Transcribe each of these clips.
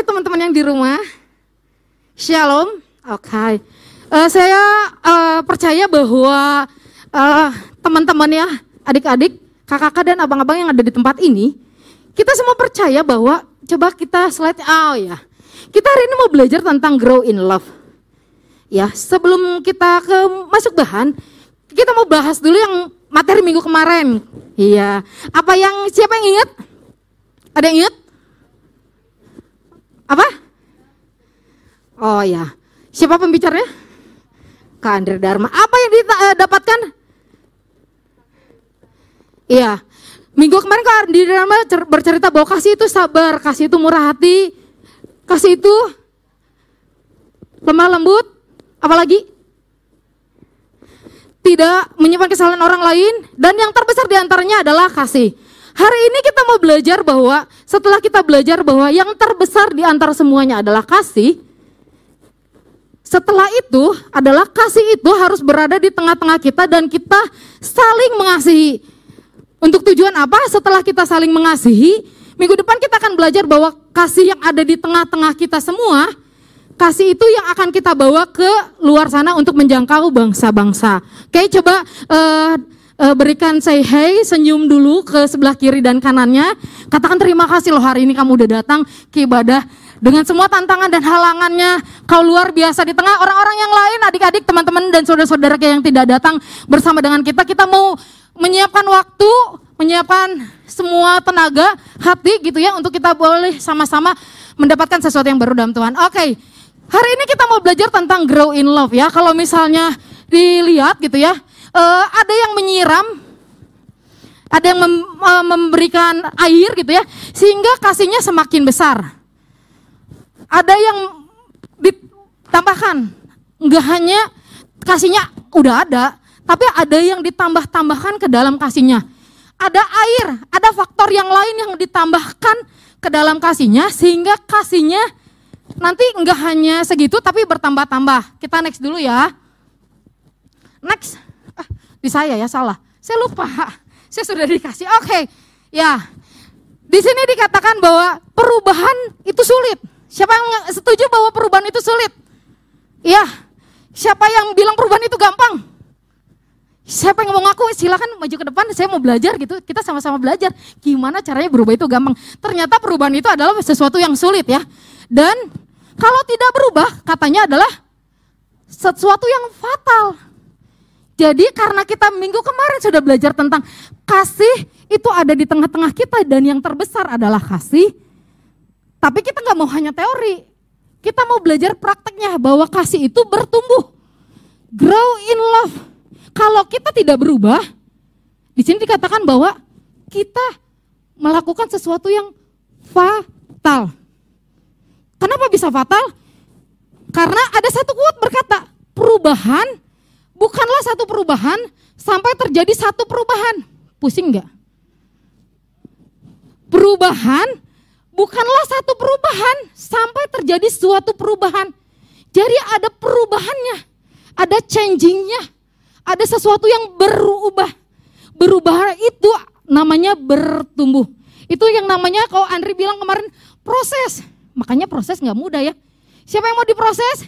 Teman-teman yang di rumah. Shalom. Oke. Okay. Uh, saya uh, percaya bahwa uh, teman-teman ya, adik-adik, kakak-kakak dan abang-abang yang ada di tempat ini, kita semua percaya bahwa coba kita slide oh ya. Kita hari ini mau belajar tentang grow in love. Ya, sebelum kita ke masuk bahan, kita mau bahas dulu yang materi minggu kemarin. Iya. Apa yang siapa yang ingat? Ada yang ingat? Apa? Oh ya. Siapa pembicaranya? Kak Andre Dharma. Apa yang didapatkan? Eh, iya. Minggu kemarin Kak Andre Dharma bercerita bahwa kasih itu sabar, kasih itu murah hati, kasih itu lemah lembut, apalagi tidak menyimpan kesalahan orang lain dan yang terbesar di antaranya adalah kasih. Hari ini kita mau belajar bahwa setelah kita belajar bahwa yang terbesar di antara semuanya adalah kasih, setelah itu adalah kasih itu harus berada di tengah-tengah kita dan kita saling mengasihi. Untuk tujuan apa? Setelah kita saling mengasihi, minggu depan kita akan belajar bahwa kasih yang ada di tengah-tengah kita semua, kasih itu yang akan kita bawa ke luar sana untuk menjangkau bangsa-bangsa. Oke, coba uh, uh, berikan say hey, senyum dulu ke sebelah kiri dan kanannya. Katakan terima kasih loh hari ini kamu udah datang ke ibadah dengan semua tantangan dan halangannya, kau luar biasa di tengah orang-orang yang lain, adik-adik, teman-teman dan saudara-saudara yang tidak datang bersama dengan kita. Kita mau menyiapkan waktu, menyiapkan semua tenaga, hati gitu ya untuk kita boleh sama-sama mendapatkan sesuatu yang baru dalam Tuhan. Oke, okay. hari ini kita mau belajar tentang grow in love ya. Kalau misalnya dilihat gitu ya, uh, ada yang menyiram, ada yang mem, uh, memberikan air gitu ya, sehingga kasihnya semakin besar ada yang ditambahkan. Enggak hanya kasihnya udah ada, tapi ada yang ditambah-tambahkan ke dalam kasihnya. Ada air, ada faktor yang lain yang ditambahkan ke dalam kasihnya sehingga kasihnya nanti enggak hanya segitu tapi bertambah-tambah. Kita next dulu ya. Next. Di saya ya salah. Saya lupa. Saya sudah dikasih. Oke. Okay. Ya. Di sini dikatakan bahwa perubahan itu sulit. Siapa yang setuju bahwa perubahan itu sulit? Iya. Siapa yang bilang perubahan itu gampang? Siapa yang mau ngaku silakan maju ke depan, saya mau belajar gitu. Kita sama-sama belajar gimana caranya berubah itu gampang. Ternyata perubahan itu adalah sesuatu yang sulit ya. Dan kalau tidak berubah katanya adalah sesuatu yang fatal. Jadi karena kita minggu kemarin sudah belajar tentang kasih itu ada di tengah-tengah kita dan yang terbesar adalah kasih tapi kita nggak mau hanya teori. Kita mau belajar prakteknya bahwa kasih itu bertumbuh. Grow in love. Kalau kita tidak berubah, di sini dikatakan bahwa kita melakukan sesuatu yang fatal. Kenapa bisa fatal? Karena ada satu kuat berkata, perubahan bukanlah satu perubahan sampai terjadi satu perubahan. Pusing nggak? Perubahan bukanlah satu perubahan sampai terjadi suatu perubahan. Jadi ada perubahannya, ada changingnya, ada sesuatu yang berubah. Berubah itu namanya bertumbuh. Itu yang namanya kalau Andri bilang kemarin proses. Makanya proses nggak mudah ya. Siapa yang mau diproses?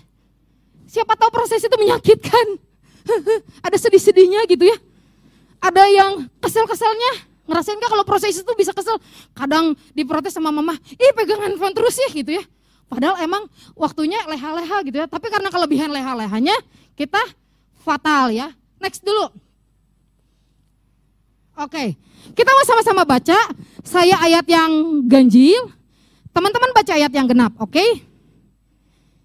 Siapa tahu proses itu menyakitkan. ada sedih-sedihnya gitu ya. Ada yang kesel-keselnya, Ngerasain gak kalau proses itu bisa kesel? Kadang diprotes sama mama, ih pegang handphone terus ya gitu ya. Padahal emang waktunya leha-leha gitu ya. Tapi karena kelebihan leha-lehanya kita fatal ya. Next dulu. Oke, kita mau sama-sama baca. Saya ayat yang ganjil, teman-teman baca ayat yang genap, oke?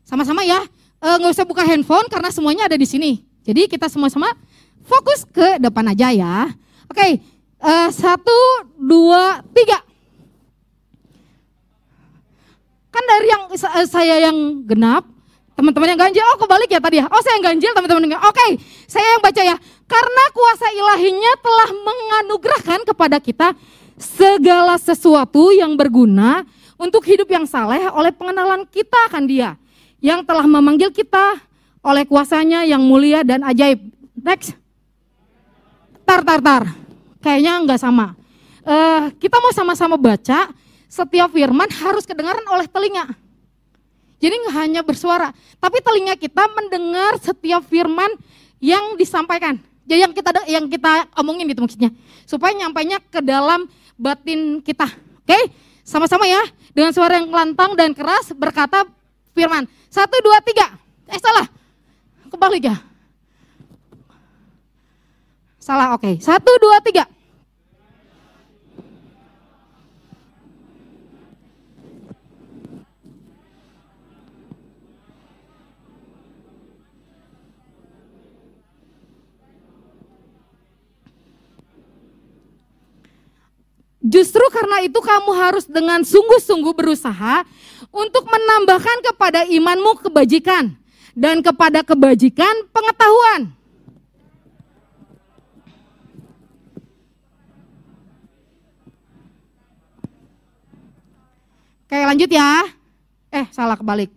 Sama-sama ya. E, nggak usah buka handphone karena semuanya ada di sini. Jadi kita semua-sama fokus ke depan aja ya. Oke, Uh, satu, dua, tiga. Kan dari yang uh, saya yang genap, teman-teman yang ganjil, oh kebalik ya tadi ya. Oh saya yang ganjil, teman-teman yang Oke, saya yang baca ya. Karena kuasa ilahinya telah menganugerahkan kepada kita segala sesuatu yang berguna untuk hidup yang saleh oleh pengenalan kita akan dia. Yang telah memanggil kita oleh kuasanya yang mulia dan ajaib. Next. Tar, tar, tar kayaknya nggak sama. Uh, kita mau sama-sama baca, setiap firman harus kedengaran oleh telinga. Jadi nggak hanya bersuara, tapi telinga kita mendengar setiap firman yang disampaikan. Jadi yang kita yang kita omongin gitu maksudnya. Supaya nyampainya ke dalam batin kita. Oke? Sama-sama ya. Dengan suara yang lantang dan keras berkata firman. Satu, dua, tiga. Eh salah. Kebalik ya. Salah, oke. Satu, dua, tiga. Justru karena itu kamu harus dengan sungguh-sungguh berusaha untuk menambahkan kepada imanmu kebajikan dan kepada kebajikan pengetahuan. Oke lanjut ya. Eh salah kebalik.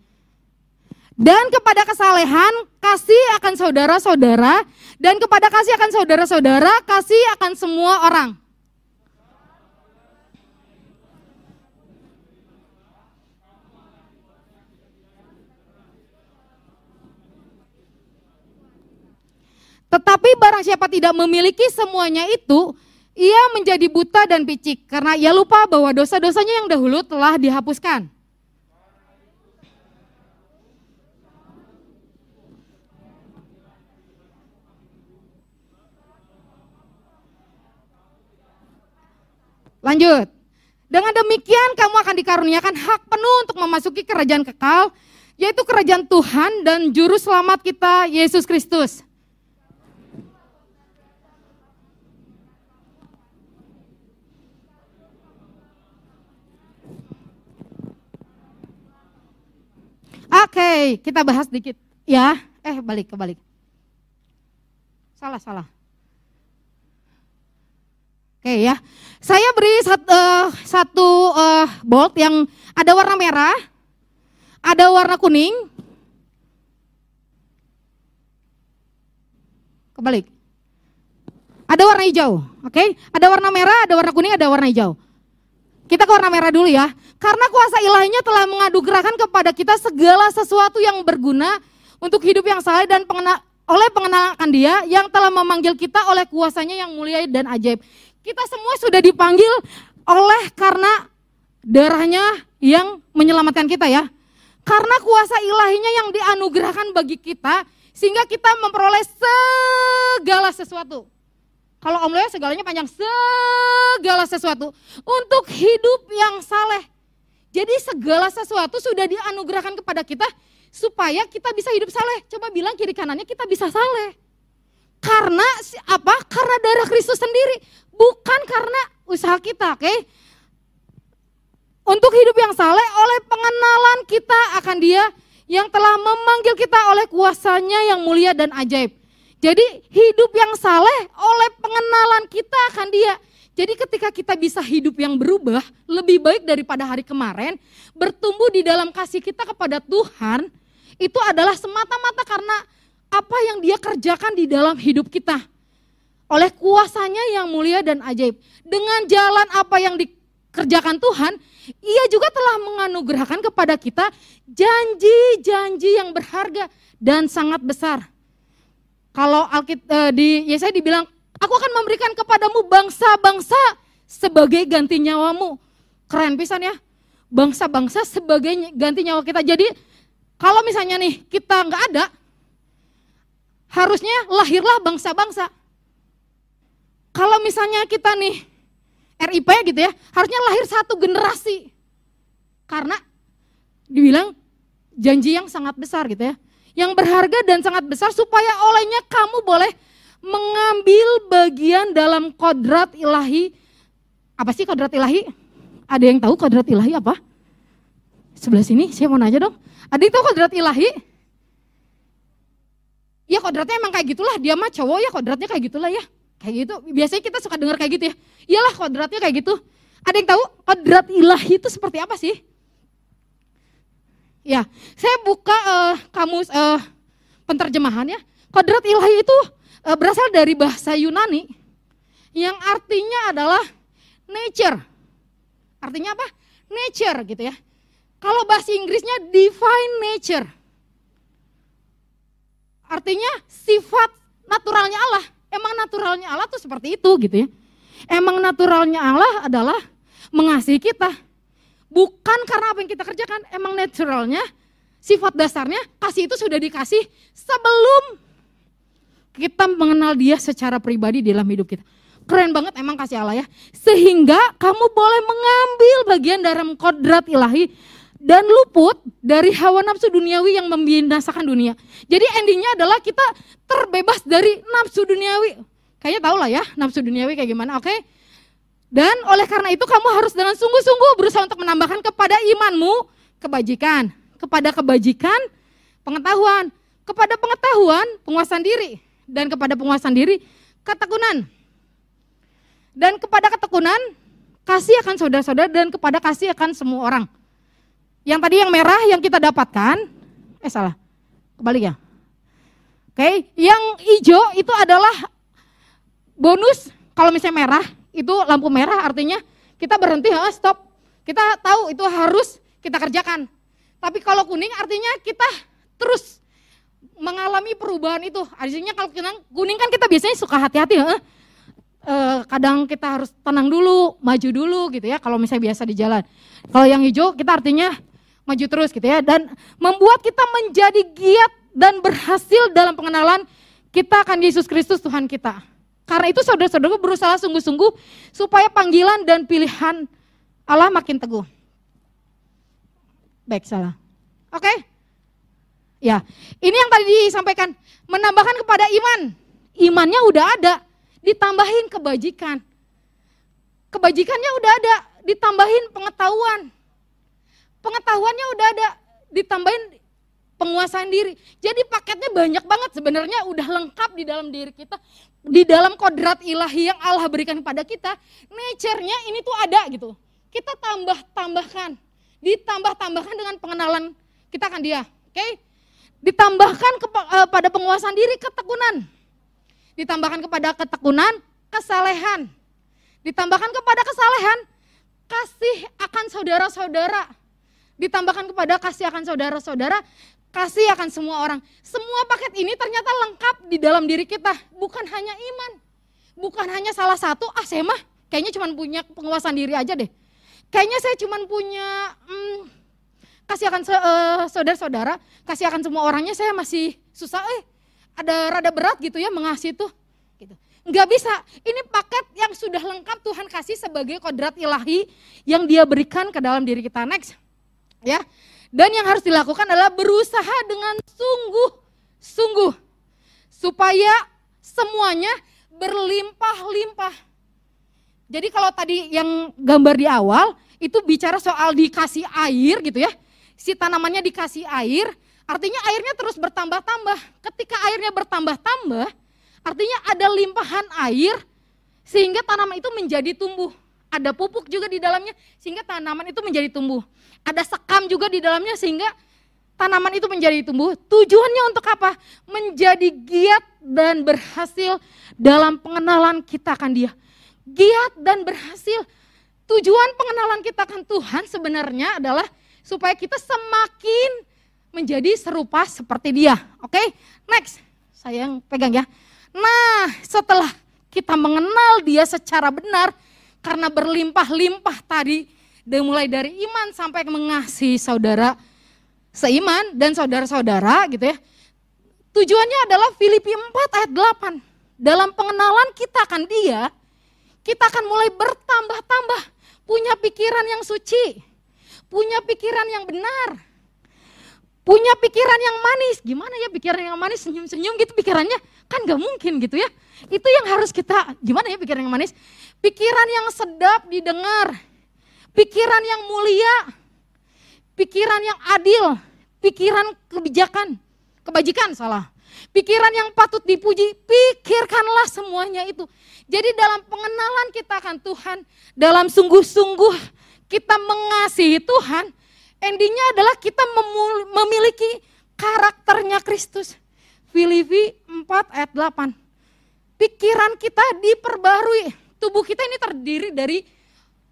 Dan kepada kesalehan kasih akan saudara-saudara dan kepada kasih akan saudara-saudara kasih akan semua orang. Tetapi barang siapa tidak memiliki semuanya itu, ia menjadi buta dan picik karena ia lupa bahwa dosa-dosanya yang dahulu telah dihapuskan. Lanjut. Dengan demikian kamu akan dikaruniakan hak penuh untuk memasuki kerajaan kekal, yaitu kerajaan Tuhan dan juru selamat kita Yesus Kristus. Oke, kita bahas dikit ya. Eh, balik ke balik. Salah, salah. Oke ya, saya beri satu, uh, eh, satu uh, bolt yang ada warna merah, ada warna kuning, kebalik. Ada warna hijau, oke? Okay? Ada warna merah, ada warna kuning, ada warna hijau. Kita ke warna merah dulu ya. Karena kuasa ilahinya telah mengadugerahkan kepada kita segala sesuatu yang berguna untuk hidup yang saleh dan pengena, oleh pengenalan dia yang telah memanggil kita oleh kuasanya yang mulia dan ajaib. Kita semua sudah dipanggil oleh karena darahnya yang menyelamatkan kita ya. Karena kuasa ilahinya yang dianugerahkan bagi kita sehingga kita memperoleh segala sesuatu. Kalau Om Leo segalanya panjang segala sesuatu untuk hidup yang saleh. Jadi segala sesuatu sudah dianugerahkan kepada kita supaya kita bisa hidup saleh. Coba bilang kiri kanannya kita bisa saleh. Karena apa? Karena darah Kristus sendiri, bukan karena usaha kita, oke? Okay? Untuk hidup yang saleh oleh pengenalan kita akan Dia yang telah memanggil kita oleh kuasanya yang mulia dan ajaib. Jadi hidup yang saleh oleh pengenalan kita akan Dia jadi ketika kita bisa hidup yang berubah, lebih baik daripada hari kemarin, bertumbuh di dalam kasih kita kepada Tuhan, itu adalah semata-mata karena apa yang dia kerjakan di dalam hidup kita. Oleh kuasanya yang mulia dan ajaib. Dengan jalan apa yang dikerjakan Tuhan, ia juga telah menganugerahkan kepada kita janji-janji yang berharga dan sangat besar. Kalau Alkit, eh, di Yesaya dibilang Aku akan memberikan kepadamu bangsa-bangsa sebagai ganti nyawamu. Keren pisan ya. Bangsa-bangsa sebagai ganti nyawa kita. Jadi kalau misalnya nih kita nggak ada, harusnya lahirlah bangsa-bangsa. Kalau misalnya kita nih RIP gitu ya, harusnya lahir satu generasi. Karena dibilang janji yang sangat besar gitu ya. Yang berharga dan sangat besar supaya olehnya kamu boleh mengambil bagian dalam kodrat ilahi. Apa sih kodrat ilahi? Ada yang tahu kodrat ilahi apa? Sebelah sini, saya mau nanya dong. Ada yang tahu kodrat ilahi? Ya kodratnya emang kayak gitulah, dia mah cowok ya kodratnya kayak gitulah ya. Kayak gitu, biasanya kita suka dengar kayak gitu ya. Iyalah kodratnya kayak gitu. Ada yang tahu kodrat ilahi itu seperti apa sih? Ya, saya buka uh, kamus uh, penterjemahan ya. Kodrat ilahi itu Eh, berasal dari bahasa Yunani yang artinya adalah nature. Artinya apa? Nature gitu ya. Kalau bahasa Inggrisnya divine nature. Artinya sifat naturalnya Allah. Emang naturalnya Allah tuh seperti itu gitu ya. Emang naturalnya Allah adalah mengasihi kita. Bukan karena apa yang kita kerjakan, emang naturalnya, sifat dasarnya, kasih itu sudah dikasih sebelum kita mengenal dia secara pribadi dalam hidup kita. Keren banget emang kasih Allah ya. Sehingga kamu boleh mengambil bagian dalam kodrat ilahi dan luput dari hawa nafsu duniawi yang membinasakan dunia. Jadi endingnya adalah kita terbebas dari nafsu duniawi. Kayaknya tau lah ya nafsu duniawi kayak gimana, oke? Okay? Dan oleh karena itu kamu harus dengan sungguh-sungguh berusaha untuk menambahkan kepada imanmu kebajikan, kepada kebajikan pengetahuan, kepada pengetahuan penguasaan diri, dan kepada penguasaan diri ketekunan. Dan kepada ketekunan kasih akan saudara-saudara dan kepada kasih akan semua orang. Yang tadi yang merah yang kita dapatkan, eh salah, kebalik ya. Oke, yang hijau itu adalah bonus kalau misalnya merah, itu lampu merah artinya kita berhenti, oh, stop. Kita tahu itu harus kita kerjakan. Tapi kalau kuning artinya kita terus mengalami perubahan itu. Artinya kalau kuning kan kita biasanya suka hati-hati, eh, kadang kita harus tenang dulu, maju dulu gitu ya. Kalau misalnya biasa di jalan. Kalau yang hijau kita artinya maju terus gitu ya. Dan membuat kita menjadi giat dan berhasil dalam pengenalan kita akan Yesus Kristus Tuhan kita. Karena itu saudara-saudara berusaha sungguh-sungguh supaya panggilan dan pilihan Allah makin teguh. Baik, salah. Oke? Okay? Ya, ini yang tadi disampaikan. Menambahkan kepada iman. Imannya udah ada, ditambahin kebajikan. Kebajikannya udah ada, ditambahin pengetahuan. Pengetahuannya udah ada, ditambahin penguasaan diri. Jadi paketnya banyak banget sebenarnya udah lengkap di dalam diri kita. Di dalam kodrat ilahi yang Allah berikan kepada kita, nature-nya ini tuh ada gitu. Kita tambah-tambahkan, ditambah-tambahkan dengan pengenalan kita akan dia. Oke? Okay? Ditambahkan kepada eh, penguasaan diri ketekunan. Ditambahkan kepada ketekunan kesalehan. Ditambahkan kepada kesalehan kasih akan saudara-saudara ditambahkan kepada kasih akan saudara-saudara, kasih akan semua orang. Semua paket ini ternyata lengkap di dalam diri kita, bukan hanya iman. Bukan hanya salah satu, ah saya mah kayaknya cuma punya penguasaan diri aja deh. Kayaknya saya cuma punya hmm, kasih akan uh, saudara-saudara, kasih akan semua orangnya saya masih susah eh ada rada berat gitu ya mengasihi tuh. Gitu. Enggak bisa, ini paket yang sudah lengkap Tuhan kasih sebagai kodrat ilahi yang dia berikan ke dalam diri kita. Next, ya dan yang harus dilakukan adalah berusaha dengan sungguh-sungguh supaya semuanya berlimpah-limpah. Jadi kalau tadi yang gambar di awal itu bicara soal dikasih air gitu ya. Si tanamannya dikasih air, artinya airnya terus bertambah-tambah. Ketika airnya bertambah-tambah, artinya ada limpahan air sehingga tanaman itu menjadi tumbuh. Ada pupuk juga di dalamnya sehingga tanaman itu menjadi tumbuh ada sekam juga di dalamnya sehingga tanaman itu menjadi tumbuh. Tujuannya untuk apa? Menjadi giat dan berhasil dalam pengenalan kita akan dia. Giat dan berhasil. Tujuan pengenalan kita akan Tuhan sebenarnya adalah supaya kita semakin menjadi serupa seperti dia. Oke, okay? next. Saya yang pegang ya. Nah, setelah kita mengenal dia secara benar, karena berlimpah-limpah tadi, dan mulai dari iman sampai mengasihi saudara seiman dan saudara-saudara gitu ya. Tujuannya adalah Filipi 4 ayat 8. Dalam pengenalan kita akan dia, kita akan mulai bertambah-tambah. Punya pikiran yang suci, punya pikiran yang benar, punya pikiran yang manis. Gimana ya pikiran yang manis, senyum-senyum gitu pikirannya? Kan gak mungkin gitu ya. Itu yang harus kita, gimana ya pikiran yang manis? Pikiran yang sedap didengar, pikiran yang mulia, pikiran yang adil, pikiran kebijakan, kebajikan salah. Pikiran yang patut dipuji, pikirkanlah semuanya itu. Jadi dalam pengenalan kita akan Tuhan, dalam sungguh-sungguh kita mengasihi Tuhan, endingnya adalah kita memiliki karakternya Kristus. Filipi 4 ayat 8. Pikiran kita diperbarui. Tubuh kita ini terdiri dari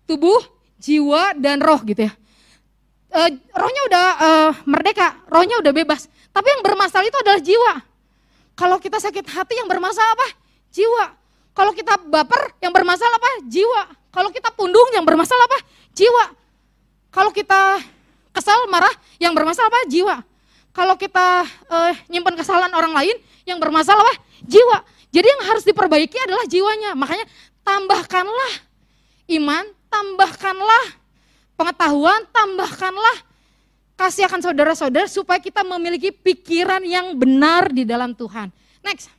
tubuh, jiwa dan roh gitu ya. uh, rohnya udah uh, merdeka, rohnya udah bebas. Tapi yang bermasalah itu adalah jiwa. Kalau kita sakit hati yang bermasalah apa? Jiwa. Kalau kita baper yang bermasalah apa? Jiwa. Kalau kita pundung yang bermasalah apa? Jiwa. Kalau kita kesal, marah yang bermasalah apa? Jiwa. Kalau kita uh, nyimpan kesalahan orang lain yang bermasalah apa? Jiwa. Jadi yang harus diperbaiki adalah jiwanya. Makanya tambahkanlah iman, tambahkanlah pengetahuan, tambahkanlah kasih akan saudara-saudara supaya kita memiliki pikiran yang benar di dalam Tuhan. Next.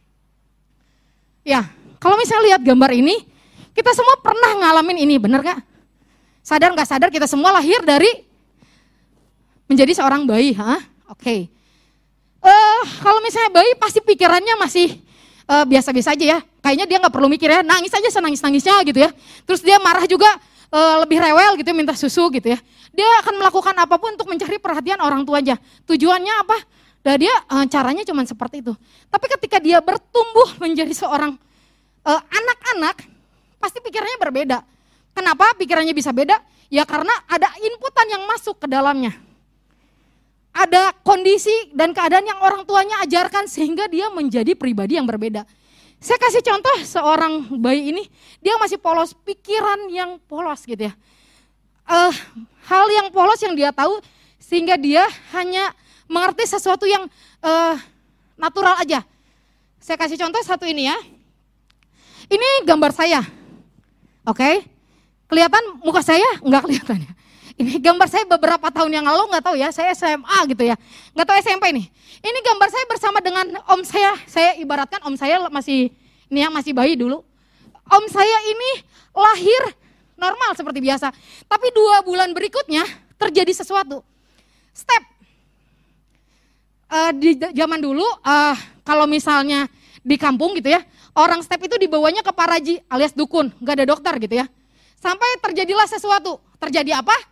Ya, kalau misalnya lihat gambar ini, kita semua pernah ngalamin ini, benar gak? Sadar nggak sadar kita semua lahir dari menjadi seorang bayi, ha? Oke. Okay. Uh, eh, kalau misalnya bayi pasti pikirannya masih uh, biasa-biasa aja ya. Kayaknya dia nggak perlu mikir ya, nangis aja senangis-nangisnya gitu ya. Terus dia marah juga uh, lebih rewel gitu, minta susu gitu ya. Dia akan melakukan apa pun untuk mencari perhatian orang tuanya. Tujuannya apa? Dan dia uh, caranya cuma seperti itu. Tapi ketika dia bertumbuh menjadi seorang anak anak-anak, pasti pikirannya berbeda. Kenapa pikirannya bisa beda? Ya karena ada inputan yang masuk ke dalamnya. Ada kondisi dan keadaan yang orang tuanya ajarkan sehingga dia menjadi pribadi yang berbeda. Saya kasih contoh seorang bayi ini, dia masih polos, pikiran yang polos gitu ya. Uh, hal yang polos yang dia tahu sehingga dia hanya mengerti sesuatu yang uh, natural aja. Saya kasih contoh satu ini ya. Ini gambar saya. Oke. Okay? Kelihatan muka saya? Enggak kelihatan ya. Ini gambar saya beberapa tahun yang lalu, nggak tahu ya, saya SMA gitu ya. Nggak tahu SMP nih. Ini gambar saya bersama dengan om saya, saya ibaratkan om saya masih, ini ya masih bayi dulu. Om saya ini lahir normal seperti biasa. Tapi dua bulan berikutnya terjadi sesuatu. Step. Uh, di zaman dulu, uh, kalau misalnya di kampung gitu ya, orang step itu dibawanya ke paraji alias dukun, nggak ada dokter gitu ya. Sampai terjadilah sesuatu. Terjadi apa?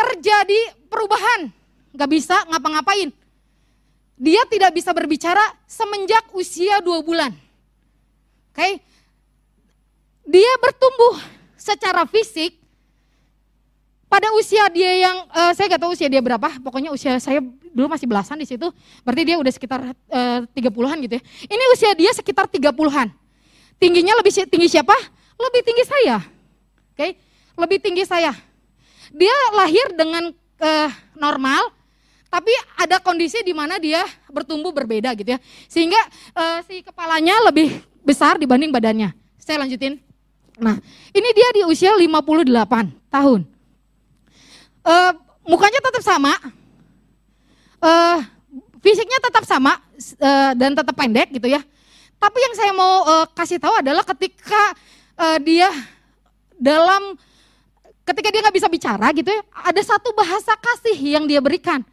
Terjadi perubahan. Gak bisa ngapa-ngapain. Dia tidak bisa berbicara semenjak usia dua bulan. Oke, okay? dia bertumbuh secara fisik pada usia dia yang uh, saya gak tahu usia dia berapa, pokoknya usia saya dulu masih belasan di situ, berarti dia udah sekitar eh, tiga uh, puluhan gitu ya. Ini usia dia sekitar tiga puluhan. Tingginya lebih tinggi siapa? Lebih tinggi saya. Oke, okay? lebih tinggi saya. Dia lahir dengan uh, normal, tapi ada kondisi di mana dia bertumbuh berbeda gitu ya. Sehingga uh, si kepalanya lebih besar dibanding badannya. Saya lanjutin. Nah, ini dia di usia 58 tahun. Uh, mukanya tetap sama, uh, fisiknya tetap sama uh, dan tetap pendek gitu ya. Tapi yang saya mau uh, kasih tahu adalah ketika uh, dia dalam ketika dia nggak bisa bicara gitu ya, ada satu bahasa kasih yang dia berikan.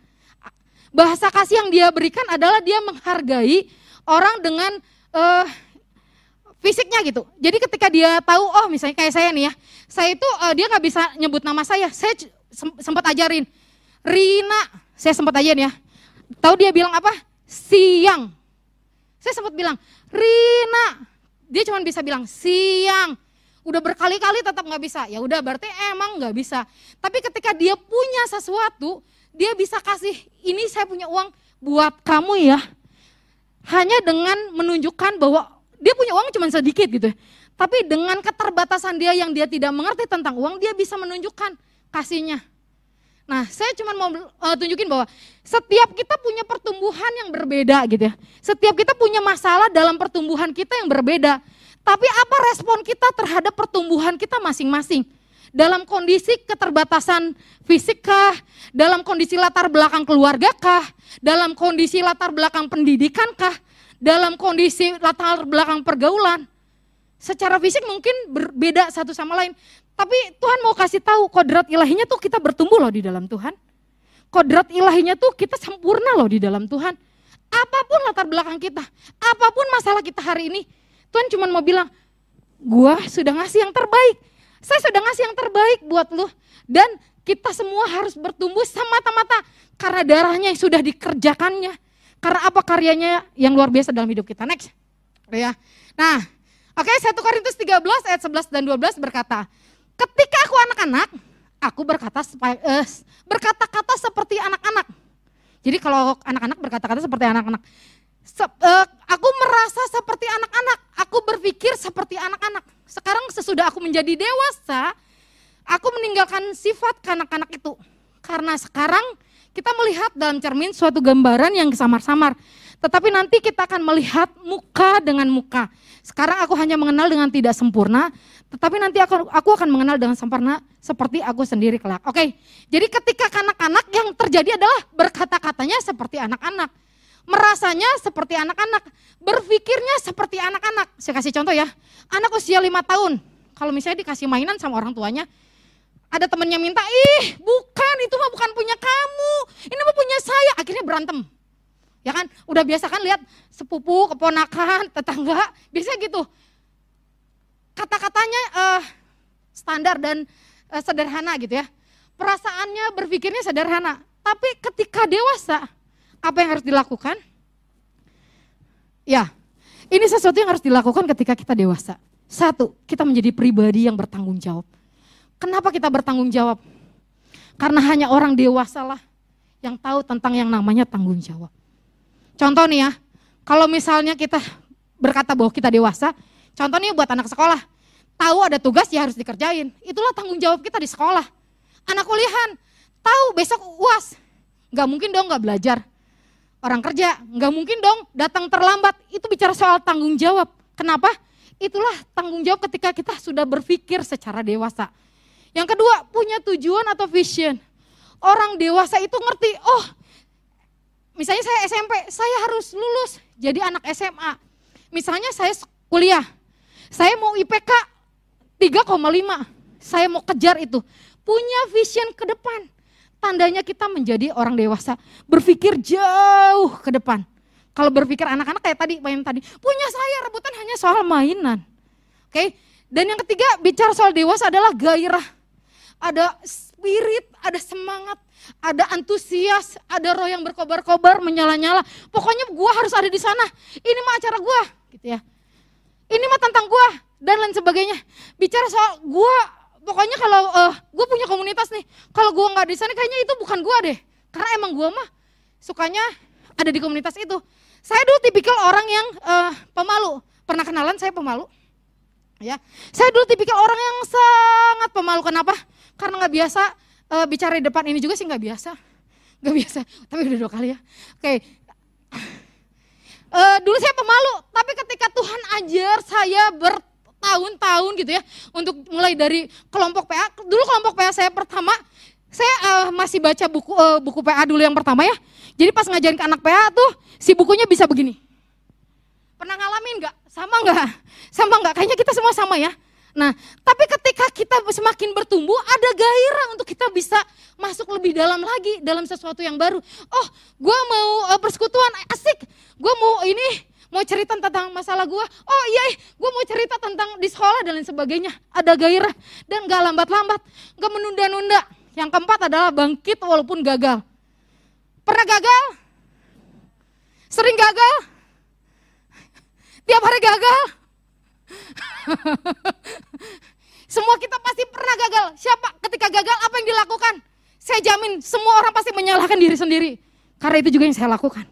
Bahasa kasih yang dia berikan adalah dia menghargai orang dengan uh, fisiknya gitu. Jadi ketika dia tahu, oh misalnya kayak saya nih ya, saya itu uh, dia nggak bisa nyebut nama saya, saya sempat ajarin, Rina, saya sempat ajarin ya. Tahu dia bilang apa? Siang. Saya sempat bilang, Rina. Dia cuma bisa bilang siang udah berkali-kali tetap nggak bisa, ya udah berarti emang nggak bisa. Tapi ketika dia punya sesuatu, dia bisa kasih ini saya punya uang buat kamu ya. Hanya dengan menunjukkan bahwa dia punya uang cuma sedikit gitu. Tapi dengan keterbatasan dia yang dia tidak mengerti tentang uang, dia bisa menunjukkan kasihnya. Nah, saya cuma mau uh, tunjukin bahwa setiap kita punya pertumbuhan yang berbeda gitu ya. Setiap kita punya masalah dalam pertumbuhan kita yang berbeda. Tapi apa respon kita terhadap pertumbuhan kita masing-masing? Dalam kondisi keterbatasan fisik kah? Dalam kondisi latar belakang keluarga kah? Dalam kondisi latar belakang pendidikan kah? Dalam kondisi latar belakang pergaulan? Secara fisik mungkin berbeda satu sama lain. Tapi Tuhan mau kasih tahu kodrat ilahinya tuh kita bertumbuh loh di dalam Tuhan. Kodrat ilahinya tuh kita sempurna loh di dalam Tuhan. Apa pun latar belakang kita, apa pun masalah kita hari ini, Tuhan cuma mau bilang, gua sudah ngasih yang terbaik. Saya sudah ngasih yang terbaik buat lu. Dan kita semua harus bertumbuh semata-mata karena darahnya yang sudah dikerjakannya. Karena apa karyanya yang luar biasa dalam hidup kita. Next. Ya. Nah, oke okay, 1 Korintus 13 ayat 11 dan 12 berkata, ketika aku anak-anak, aku berkata uh, berkata-kata seperti anak-anak. Jadi kalau anak-anak berkata-kata seperti anak-anak. Se uh, aku merasa seperti anak-anak, aku berpikir seperti anak-anak. Sekarang sesudah aku menjadi dewasa, aku meninggalkan sifat kanak-kanak itu. Karena sekarang kita melihat dalam cermin suatu gambaran yang samar-samar. Tetapi nanti kita akan melihat muka dengan muka. Sekarang aku hanya mengenal dengan tidak sempurna, tetapi nanti aku, aku akan mengenal dengan sempurna seperti aku sendiri kelak. Oke, jadi ketika anak-anak yang terjadi adalah berkata-katanya seperti anak-anak. Merasanya seperti anak-anak, berpikirnya seperti anak-anak. Saya kasih contoh ya, anak usia lima tahun, kalau misalnya dikasih mainan sama orang tuanya, ada temennya minta, ih bukan itu mah bukan punya kamu, ini mah punya saya. Akhirnya berantem Ya kan, udah biasa kan lihat sepupu, keponakan, tetangga, biasanya gitu. Kata-katanya uh, standar dan uh, sederhana gitu ya. Perasaannya, berpikirnya sederhana. Tapi ketika dewasa, apa yang harus dilakukan? Ya, ini sesuatu yang harus dilakukan ketika kita dewasa. Satu, kita menjadi pribadi yang bertanggung jawab. Kenapa kita bertanggung jawab? Karena hanya orang dewasa lah yang tahu tentang yang namanya tanggung jawab. Contoh nih ya, kalau misalnya kita berkata bahwa kita dewasa, contoh nih buat anak sekolah, tahu ada tugas ya harus dikerjain. Itulah tanggung jawab kita di sekolah. Anak kuliahan, tahu besok uas, nggak mungkin dong nggak belajar. Orang kerja, nggak mungkin dong datang terlambat. Itu bicara soal tanggung jawab. Kenapa? Itulah tanggung jawab ketika kita sudah berpikir secara dewasa. Yang kedua, punya tujuan atau vision. Orang dewasa itu ngerti, oh misalnya saya SMP, saya harus lulus jadi anak SMA. Misalnya saya kuliah, saya mau IPK 3,5, saya mau kejar itu. Punya vision ke depan. Tandanya kita menjadi orang dewasa, berpikir jauh ke depan. Kalau berpikir anak-anak kayak tadi, main tadi, punya saya rebutan hanya soal mainan. Oke, okay? dan yang ketiga bicara soal dewasa adalah gairah. Ada spirit, ada semangat, ada antusias, ada roh yang berkobar-kobar, menyala-nyala. Pokoknya gua harus ada di sana. Ini mah acara gua, gitu ya. Ini mah tentang gua dan lain sebagainya. Bicara soal gua, pokoknya kalau uh, gua punya komunitas nih, kalau gua nggak di sana kayaknya itu bukan gua deh. Karena emang gua mah sukanya ada di komunitas itu. Saya dulu tipikal orang yang uh, pemalu. Pernah kenalan saya pemalu. Ya, saya dulu tipikal orang yang sangat pemalu. Kenapa? Karena nggak biasa uh, bicara di depan ini juga sih nggak biasa, nggak biasa. Tapi udah dua kali ya. Oke. Okay. Uh, eh, dulu saya pemalu, tapi ketika Tuhan ajar saya bertahun-tahun gitu ya, untuk mulai dari kelompok PA. Dulu kelompok PA saya pertama, saya uh, masih baca buku uh, buku PA dulu yang pertama ya. Jadi pas ngajarin ke anak PA tuh, si bukunya bisa begini. Pernah ngalamin nggak? Sama nggak? Sama nggak? Kayaknya kita semua sama ya. Nah, tapi ketika kita semakin bertumbuh, ada gairah untuk kita bisa masuk lebih dalam lagi dalam sesuatu yang baru. Oh, gue mau uh, persekutuan, asik. Gue mau ini, mau cerita tentang masalah gue. Oh iya, gue mau cerita tentang di sekolah dan lain sebagainya. Ada gairah dan gak lambat-lambat, gak menunda-nunda. Yang keempat adalah bangkit walaupun gagal. Pernah gagal? Sering gagal? Tiap hari gagal? semua kita pasti pernah gagal. Siapa ketika gagal apa yang dilakukan? Saya jamin semua orang pasti menyalahkan diri sendiri. Karena itu juga yang saya lakukan.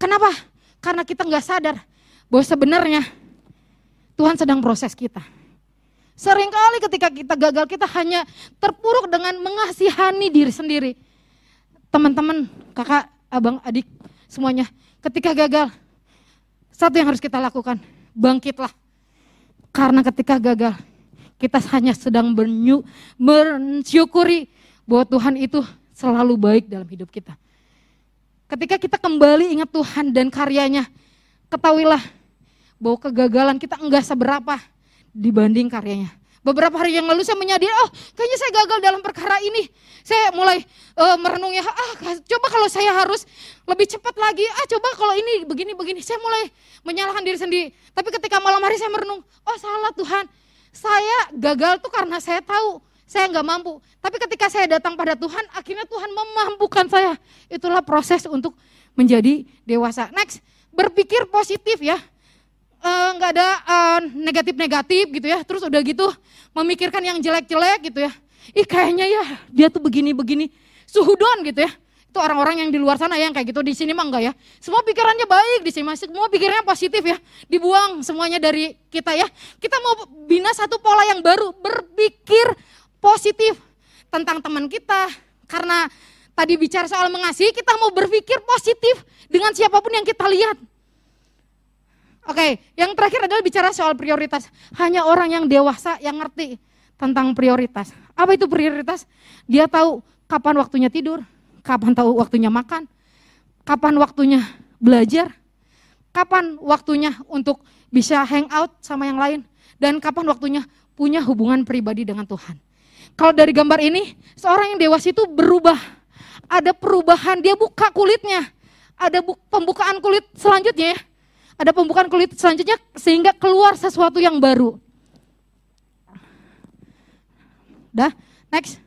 Kenapa? Karena kita nggak sadar bahwa sebenarnya Tuhan sedang proses kita. Seringkali ketika kita gagal kita hanya terpuruk dengan mengasihani diri sendiri. Teman-teman, kakak, abang, adik, semuanya. Ketika gagal, satu yang harus kita lakukan, bangkitlah. Karena ketika gagal, kita hanya sedang bersyukuri bahwa Tuhan itu selalu baik dalam hidup kita. Ketika kita kembali ingat Tuhan dan karyanya, ketahuilah bahwa kegagalan kita enggak seberapa dibanding karyanya. Beberapa hari yang lalu saya menyadari, oh kayaknya saya gagal dalam perkara ini. Saya mulai uh, merenung ya, ah coba kalau saya harus lebih cepat lagi, ah coba kalau ini begini-begini. Saya mulai menyalahkan diri sendiri. Tapi ketika malam hari saya merenung, oh salah Tuhan. Saya gagal tuh karena saya tahu saya nggak mampu. Tapi ketika saya datang pada Tuhan, akhirnya Tuhan memampukan saya. Itulah proses untuk menjadi dewasa. Next, berpikir positif ya. Eh, nggak uh, ada negatif negatif-negatif gitu ya. Terus udah gitu memikirkan yang jelek-jelek gitu ya. ih kayaknya ya dia tuh begini-begini, suhudon gitu ya. Itu orang-orang yang di luar sana yang kayak gitu, di sini mah enggak ya. Semua pikirannya baik di sini, semua pikirannya positif ya. Dibuang semuanya dari kita ya. Kita mau bina satu pola yang baru, berpikir positif tentang teman kita. Karena tadi bicara soal mengasihi, kita mau berpikir positif dengan siapa pun yang kita lihat. Oke, yang terakhir adalah bicara soal prioritas. Hanya orang yang dewasa yang ngerti tentang prioritas. Apa itu prioritas? Dia tahu kapan waktunya tidur, kapan tahu waktunya makan, kapan waktunya belajar, kapan waktunya untuk bisa hang out sama yang lain, dan kapan waktunya punya hubungan pribadi dengan Tuhan. Kalau dari gambar ini, seorang yang dewasa itu berubah. Ada perubahan, dia buka kulitnya. Ada pembukaan kulit selanjutnya ya. Ada pembukaan kulit selanjutnya sehingga keluar sesuatu yang baru. Dah, next.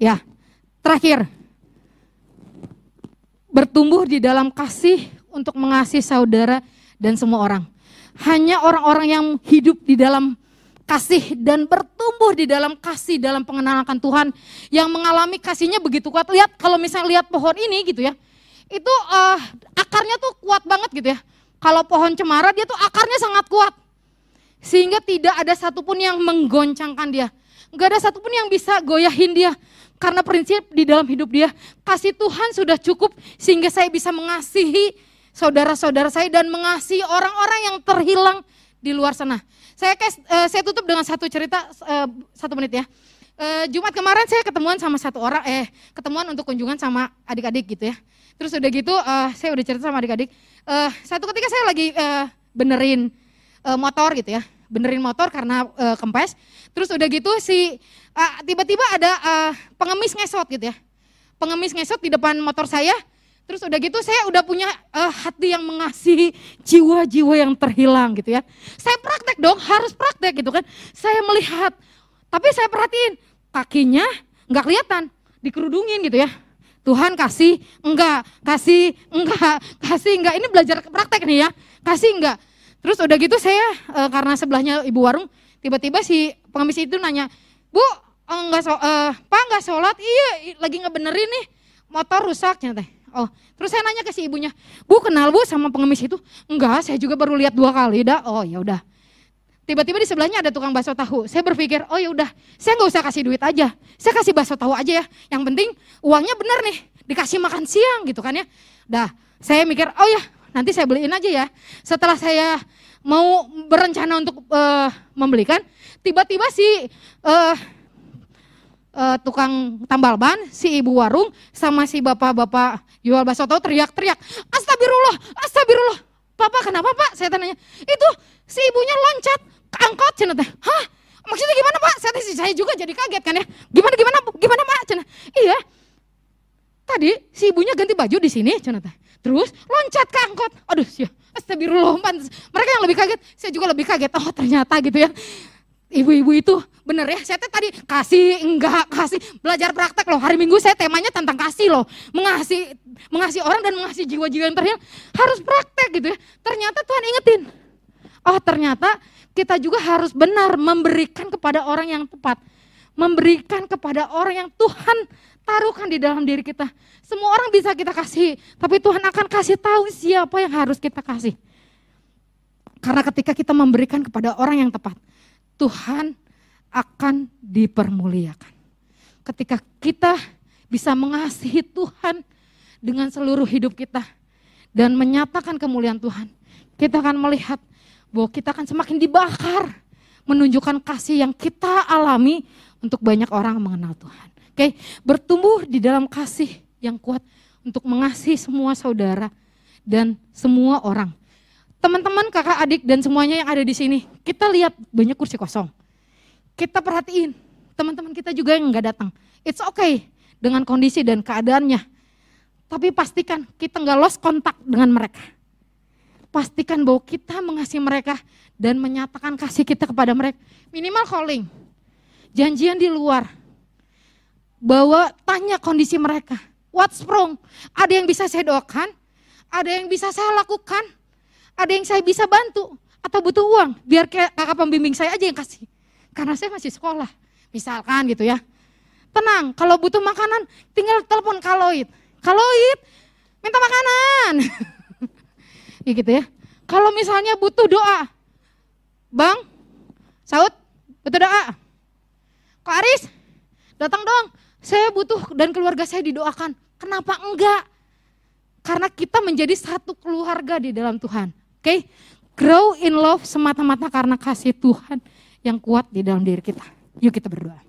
Ya, terakhir. Bertumbuh di dalam kasih untuk mengasihi saudara dan semua orang. Hanya orang-orang yang hidup di dalam kasih dan bertumbuh di dalam kasih dalam pengenalan Tuhan yang mengalami kasihnya begitu kuat. Lihat kalau misalnya lihat pohon ini gitu ya. Itu uh, akarnya tuh kuat banget gitu ya. Kalau pohon cemara dia tuh akarnya sangat kuat. Sehingga tidak ada satupun yang menggoncangkan dia. Enggak ada satupun yang bisa goyahin dia. Karena prinsip di dalam hidup dia, kasih Tuhan sudah cukup sehingga saya bisa mengasihi saudara-saudara saya dan mengasihi orang-orang yang terhilang di luar sana. Saya uh, saya tutup dengan satu cerita uh, satu menit ya. Uh, Jumat kemarin saya ketemuan sama satu orang, eh ketemuan untuk kunjungan sama adik-adik gitu ya. Terus udah gitu uh, saya udah cerita sama adik-adik. Uh, satu ketika saya lagi uh, benerin uh, motor gitu ya, benerin motor karena uh, kempes. Terus udah gitu si uh, tiba-tiba ada uh, pengemis ngesot gitu ya. Pengemis ngesot di depan motor saya. Terus udah gitu saya udah punya uh, hati yang mengasihi jiwa-jiwa yang terhilang gitu ya. Saya praktek dong, harus praktek gitu kan. Saya melihat, tapi saya perhatiin kakinya nggak kelihatan, dikerudungin gitu ya. Tuhan kasih, enggak, kasih, enggak, kasih, enggak. Ini belajar praktek nih ya, kasih enggak. Terus udah gitu saya e, karena sebelahnya ibu warung, tiba-tiba si pengemis itu nanya, Bu, enggak so, uh, Pak enggak sholat? Iya, lagi ngebenerin nih, motor rusak teh. Oh, terus saya nanya ke si ibunya, Bu kenal Bu sama pengemis itu? Enggak, saya juga baru lihat dua kali dah. Oh ya udah. Tiba-tiba di sebelahnya ada tukang bakso tahu. Saya berpikir, oh ya udah, saya nggak usah kasih duit aja. Saya kasih bakso tahu aja ya. Yang penting uangnya benar nih, dikasih makan siang gitu kan ya. Dah, saya mikir, oh ya, nanti saya beliin aja ya. Setelah saya mau berencana untuk uh, membelikan, tiba-tiba si uh, uh, tukang tambal ban, si ibu warung, sama si bapak-bapak jual bakso tahu teriak-teriak, astagfirullah, astagfirullah. Papa kenapa pak? Saya tanya, itu si ibunya loncat ke angkot cina. Hah? Maksudnya gimana pak? Saya, saya juga jadi kaget kan ya. Gimana gimana gimana pak? Cina. Iya. Tadi si ibunya ganti baju di sini cina. Terus loncat ke angkot. Aduh, sih, astagfirullah. Mereka yang lebih kaget, saya juga lebih kaget. Oh, ternyata gitu ya ibu-ibu itu bener ya saya tadi kasih enggak kasih belajar praktek loh. Hari minggu saya temanya tentang kasih loh. Mengasihi mengasihi orang dan mengasihi jiwa-jiwa yang terhilang. Harus praktek gitu ya. Ternyata Tuhan ingetin. Oh ternyata kita juga harus benar memberikan kepada orang yang tepat. Memberikan kepada orang yang Tuhan taruhkan di dalam diri kita. Semua orang bisa kita kasih tapi Tuhan akan kasih tahu siapa yang harus kita kasih. Karena ketika kita memberikan kepada orang yang tepat Tuhan akan dipermuliakan. Ketika kita bisa mengasihi Tuhan dengan seluruh hidup kita dan menyatakan kemuliaan Tuhan, kita akan melihat bahwa kita akan semakin dibakar menunjukkan kasih yang kita alami untuk banyak orang mengenal Tuhan. Oke, bertumbuh di dalam kasih yang kuat untuk mengasihi semua saudara dan semua orang teman-teman, kakak, adik, dan semuanya yang ada di sini, kita lihat banyak kursi kosong. Kita perhatiin, teman-teman kita juga yang nggak datang. It's okay dengan kondisi dan keadaannya. Tapi pastikan kita nggak lost kontak dengan mereka. Pastikan bahwa kita mengasihi mereka dan menyatakan kasih kita kepada mereka. Minimal calling, janjian di luar. Bawa tanya kondisi mereka. What's wrong? Ada yang bisa saya doakan? Ada yang bisa saya lakukan? Ada yang saya bisa bantu atau butuh uang, biar kakak pembimbing saya aja yang kasih. Karena saya masih sekolah. Misalkan gitu ya. Tenang, kalau butuh makanan tinggal telepon Kaloid. Kaloid, minta makanan. ya gitu ya. Kalau misalnya butuh doa. Bang, Saud, butuh doa. Kok Aris, datang dong. Saya butuh dan keluarga saya didoakan. Kenapa enggak? Karena kita menjadi satu keluarga di dalam Tuhan. Oke? Okay? Grow in love semata-mata karena kasih Tuhan yang kuat di dalam diri kita. Yuk kita berdoa.